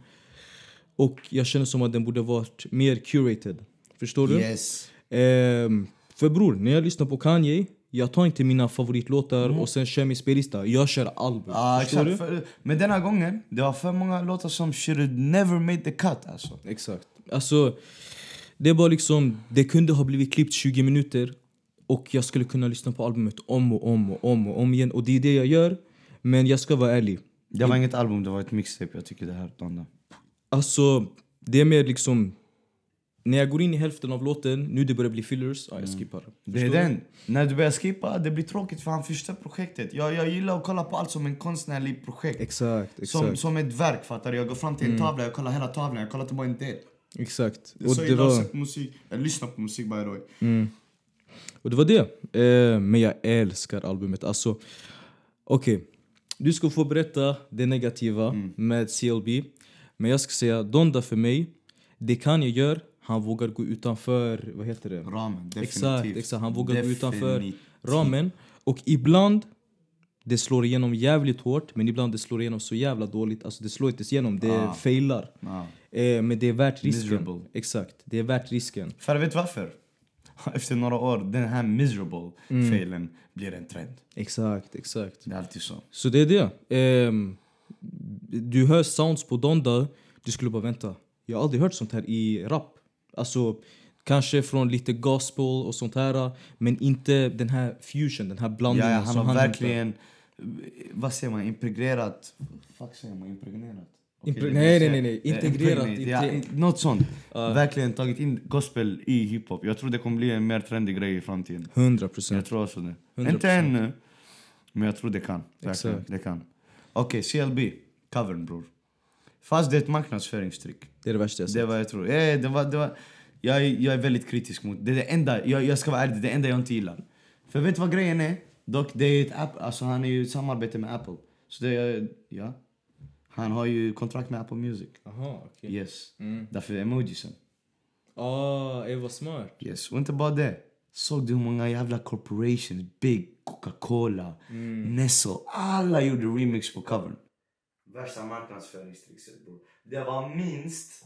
Och jag känner som att den borde varit mer curated. Förstår du? Yes. Ehm, för bror, när jag lyssnar på Kanye, jag tar inte mina favoritlåtar och sen kör min spellista. Jag kör album. Mm. Ja, Förstår exakt. För, men denna gången, det var för många låtar som should never made the cut alltså. Exakt. Alltså, det bara liksom, det kunde ha blivit klippt 20 minuter och jag skulle kunna lyssna på albumet om och om och om och om igen. Och det är det jag gör. Men jag ska vara ärlig. Det var inget album, det var ett mixtape. Jag tycker det här Donda. Alltså, det är mer liksom... när jag går in i hälften av låten, nu det börjar bli fillers, ja, jag skippar. Det är den. När du börjar skippa, det blir tråkigt för han förstör projektet. Jag, jag gillar att kolla på allt som en konstnärlig projekt. Exakt, exakt. Som, som ett verk, fattar du? Jag går fram till en tavla, jag kollar hela tavlan, jag kollar inte bara en del. Exakt. Det är så jag gillar att se på musik. Jag lyssnar på musik by the way. Och det var det. Eh, men jag älskar albumet. Alltså, okej. Du ska få berätta det negativa med CLB. Men jag ska säga, Donda för mig, det kan jag göra. Han vågar gå utanför, vad heter det? Ramen, definitivt. Exakt, exakt. Han vågar gå utanför Definitivt. ramen. Och ibland, det slår igenom jävligt hårt, men ibland det slår igenom så jävla dåligt. Alltså det slår inte igenom, det Ah. failar. Ja. Eh, men det är värt risken. Miserable. Exakt, det är värt risken. För vet varför? Efter några år, den här miserable failen blir en trend. Exakt, exakt. Det är alltid så. Så det är det. Ehm, du hör sounds på Donda, du skulle bara vänta. Jag har aldrig hört sånt här i rap. Alltså, kanske från lite gospel och sånt här. Men inte den här fusion, den här Ja, blandningen ja, han som har han verkligen, vad säger man, impregnerat? Fuck säger man, Impre- det nej, nej, nej, nej. Integrerat, Ja, något sånt. Verkligen tagit in gospel i hiphop. Jag tror det kommer bli en mer trendig grej i framtiden. 100% Jag procent. tror också det. 100%. Inte ännu, men jag tror det kan. Verkligen, Exakt. det kan. Okej, CLB, covern bror. Fast det är ett marknadsföringstrick. Det är det värsta jag Det sett. är vad jag tror. Eh, det var, det var, jag, är- jag är väldigt kritisk mot det. är det enda, jag, jag ska vara ärlig, det är det enda jag inte gillar. För vet du vad grejen är? Dock, det är ett app, alltså han är ju i ett samarbete med Apple. Så det är, ja. Han har ju kontrakt med Apple Music. Jaha, okej. Yes. Mm. Därför är emojisen. Ah, eh, vad smart. Yes. Och inte bara det. Såg du hur många jävla corporations, Big, Coca-Cola, Nestle, alla gjorde remix på covern. Värsta marknadsföringstrickset. Det var minst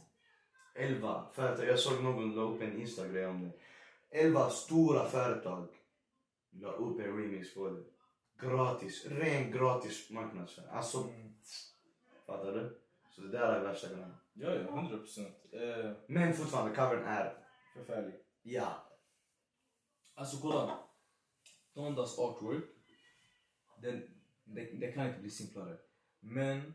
11 företag, jag såg någon la upp en instagram om det. 11 stora företag la upp en remix på det. Gratis, ren gratis marknadsföring. Alltså, fattar du? Så det där är värsta grejen. Ja, ja, 100 procent. Eh, Men fortfarande, covern är förfärlig. Ja. Alltså kolla. Dondas artwork. Den, det, det kan inte bli simplare. Men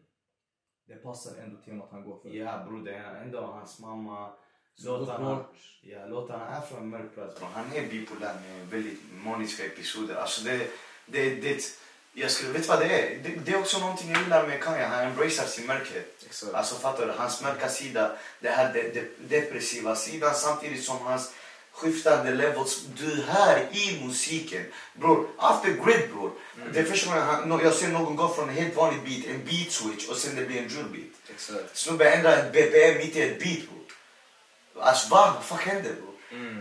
det passar ändå temat han går för. Ja bror, det är ändå hans mamma. Låtarna, ja, låtarna är från en mörk plats. Han är bipolär med väldigt maniska episoder. Alltså det, det, det, jag skulle, vet du vad det är? Det, det är också någonting jag gillar med Kanye. Han embracear sin mörkhet. Exakt. Alltså fattar du? Hans mörka sida, det här de, de, depressiva sidan samtidigt som hans skiftande levels. Du hör i musiken. Bror, after grid bror. Det är första gången han- jag ser någon gå från en helt vanlig beat, en beat switch och sen det blir en drill beat. Exakt. Snubben ändrar ett BPM mitt i ett beat bror. Alltså vad fuck händer bror?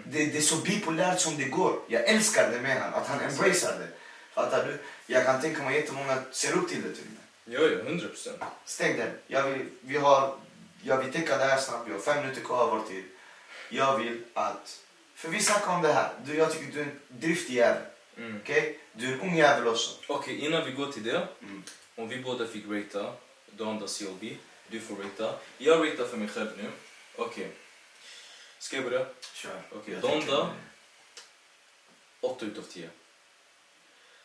Det, det är så bipolärt som det går. Jag älskar det med honom, att han embracear det. Fattar du? Jag kan tänka mig jättemånga ser upp till det till mig. Ja, ja, 100 procent. Stäng den. Jag vill, vi har, jag vill täcka det här snabbt. Vi har fem minuter kvar av vår tid. Jag vill att... För vi snackar om det här. Du, jag tycker du är en driftig jävel. Mm. Okej? Du är en ung jävel också. Okej, innan vi går till det. Mm. Om vi båda fick ratea Donda CLB. Du får ratea. Jag ratear för mig själv nu. Okej. Ska jag börja? Kör. Okej, Jag Donda. tänker- 8 utav 10.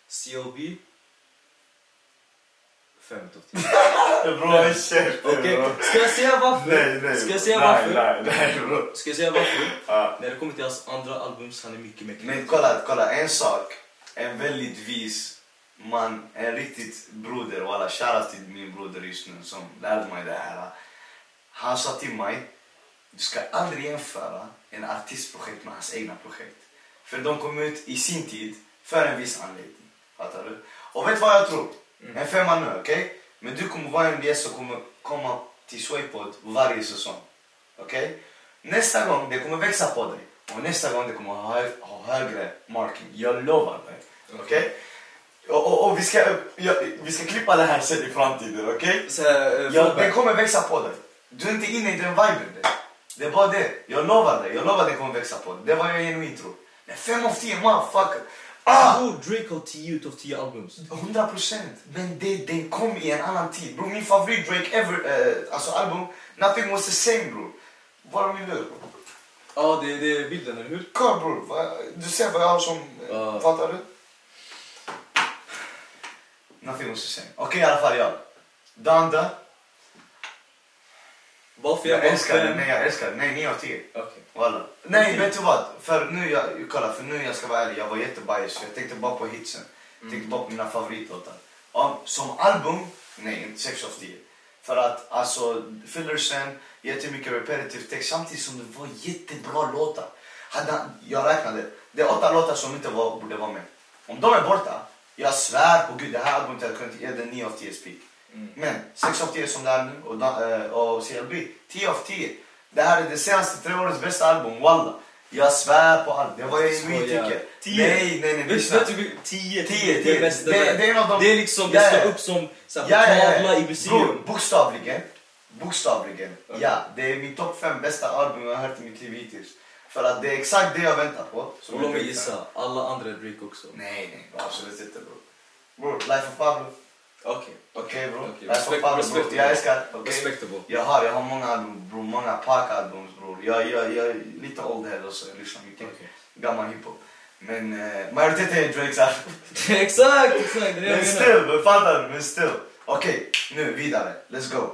CLB. 5 utav 10. Bra käften Okej, ska jag säga varför? Nej, nej. Ska jag säga nej, varför? Nej, nej, bro. Ska jag säga varför? Ja. När det kommer till hans andra album så han är mycket mer Men kolla, kolla, en sak. En väldigt vis man, en riktigt broder, walla shoutout till min broder just nu som lärde mig det här. Han sa till mig, du ska aldrig jämföra en artistprojekt med hans egna projekt. För de kom ut i sin tid för en viss anledning. Fattar du? Och vet du vad jag tror? En femma nu, okej? Men du kommer vara en gäst som kommer komma till Swaypod varje säsong. Okej? Nästa gång det kommer växa på dig. Och nästa gång det kommer ha, hö- ha högre marking. Jag lovar dig. Okej? Och, och, och vi, ska, ja, vi ska klippa det här sen i framtiden, okej? Eh, Ja, fråga. det kommer växa på dig. Du är inte inne i den viben. Det. det är bara det. Jag lovar dig. Jag lovar det kommer växa på dig. Det var jag genuint tror. Men fem av tio, motherfucker. Ah! Bror, Drake har 10 utav 10 albums. 100 procent. Men det, den kom i en annan tid. Bro, min favorit Drake ever, eh, alltså album, Nothing was the same bro. Vad är min lur? Ja, det, det är bilden, eller hur? Kolla bror, du ser vad jag har som, Ja. fattar du? Nothing was the same. Okej i alla fall jag. Danda. Varför Jag älskar det, fem? nej jag älskar det. Nej, 9 av 10. Okej. Walla. Nej, vet du vad? För nu, jag, kolla, för nu jag ska vara ärlig, jag var jättebiased. Jag tänkte bara på hitsen. Jag tänkte bara på mina favoritlåtar. Om, som album, nej, inte 6 av 10. För att alltså, fillersen, jättemycket repetitive text samtidigt som det var jättebra låtar. Hade jag räknade, det är åtta låtar som inte var, borde vara med. Om de är borta, jag svär på gud, det här albumet hade kunnat ge den 9 av 10 speak. Men 6 av 10 som det är nu och, eh, och CLB, 10 av 10. Det här är det senaste tre årens bästa album, walla. Jag svär på allt. Det var ju mitt tycke. Nej, nej, nej. Lyssna. vet du, 10, 10, 10, 10. det är bästa Det- där. det är de- Det är liksom, det står upp som så här, på Ja, ja, tavla i museum. bokstavligen. Bokstavligen. Okej. Ja, det är min topp fem bästa album jag har hört i mitt liv hittills. För att det är exakt det jag väntar på. Så låt mig gissa, alla andra är också. Nej, nej. Absolut inte bror. Bror, Life of Pablo. Okej. Okej bror. respectable. Jag älskar. okej? Respectable. Jag har, jag har många album bror. Många Pac-albums bror. Jag, jag, jag är lite old head också. Jag lyssnar mycket Okej. gammal hiphop. Men eh, majoriteten är Drakes album. exakt, exakt. Det Men still, fattar du? Men still. Okej, nu vidare. Let's go.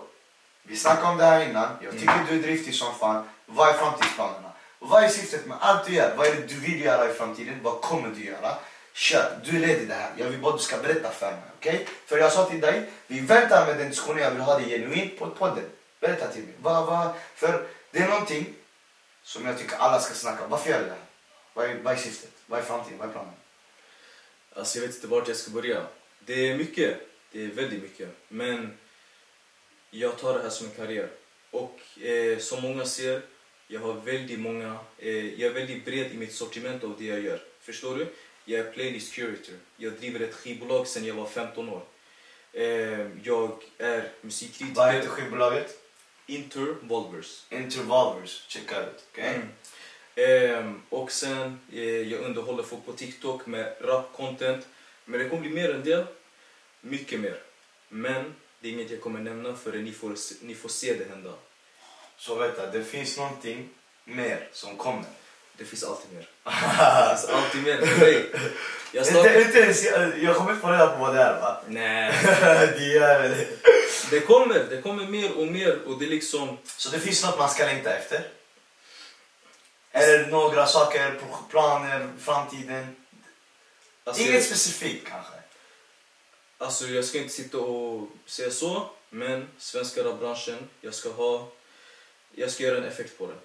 Vi snackade om det här innan. Jag tycker du är driftig som fan. Vad är framtidsplanerna? Vad är syftet med allt du gör? Vad är det du vill göra i framtiden? Vad kommer du göra? Kör, du leder det här. Jag vill bara att du ska berätta för mig. Okej? För jag sa till dig, vi väntar med den diskussionen. Jag vill ha det genuint på podden. Berätta till mig. Va, va? för det är någonting som jag tycker alla ska snacka om. Varför gör du det här? Vad är, vad är syftet? Vad är framtiden? Vad är planen? Alltså jag vet inte vart jag ska börja. Det är mycket. Det är väldigt mycket. Men jag tar det här som en karriär. Och eh, som många ser, jag har väldigt många, eh, jag är väldigt bred i mitt sortiment av det jag gör. Förstår du? Jag är playlist curator. Jag driver ett skivbolag sedan jag var 15 år. Eh, jag är Vad musikkritiker. heter skivbolaget? Intervolvers. Intervolvers, checka ut. okej? Mm. Ehm, och sen, eh, jag underhåller folk på TikTok med rap-content. Men det kommer bli mer än det. Mycket mer. Men det är inget jag kommer nämna förrän ni får, ni får se det hända. Så vänta, det finns någonting mer som kommer. Det finns alltid mer. Det finns alltid mer. Jag Inte, startar... inte ens, jag kommer inte få reda på vad det är va? Nej. det är det. Det kommer, det kommer mer och mer och det är liksom... Så det finns något man ska längta efter? Eller några saker, planer, framtiden? Alltså, Inget jag, specifikt kanske? alltså jag ska inte sitta och säga så, men svenska rapbranschen, jag ska ha... Jag ska göra en effekt på den.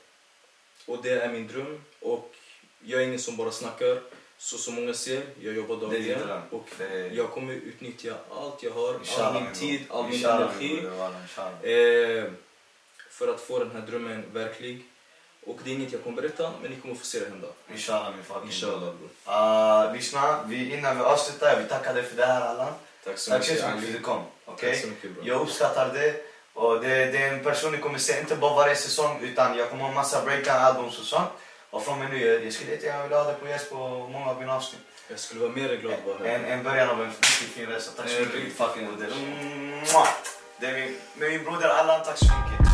Och det är min dröm. Och jag är ingen som bara snackar. Så som många ser, jag jobbar dagligen. Och är- jag kommer utnyttja allt jag har, all min tid, all min energi. Eh, för att få den här drömmen verklig. Och det är inget jag kommer berätta, men ni kommer få se det hända. Inshallah min fucking Inshallah bror. bror. Uh, lyssna, vi, innan vi avslutar, jag vill tacka dig för det här Allan. Tack så Tack så mycket mycket för att du kom. okej? Tack så mycket bror. Jag uppskattar det. Och det, det är en person ni kommer se, inte bara varje säsong, utan jag kommer ha massa breakdown-albums och sånt. Och från mig nu, jag, jag skulle jättegärna vilja ha dig på gäst på många av mina avsnitt. Jag skulle vara mer glad att vara här. En, en början av en riktigt fin resa. Tack så mycket. riktigt fucking modell. Mwah! Det är min, med min broder Allan, tack så mycket.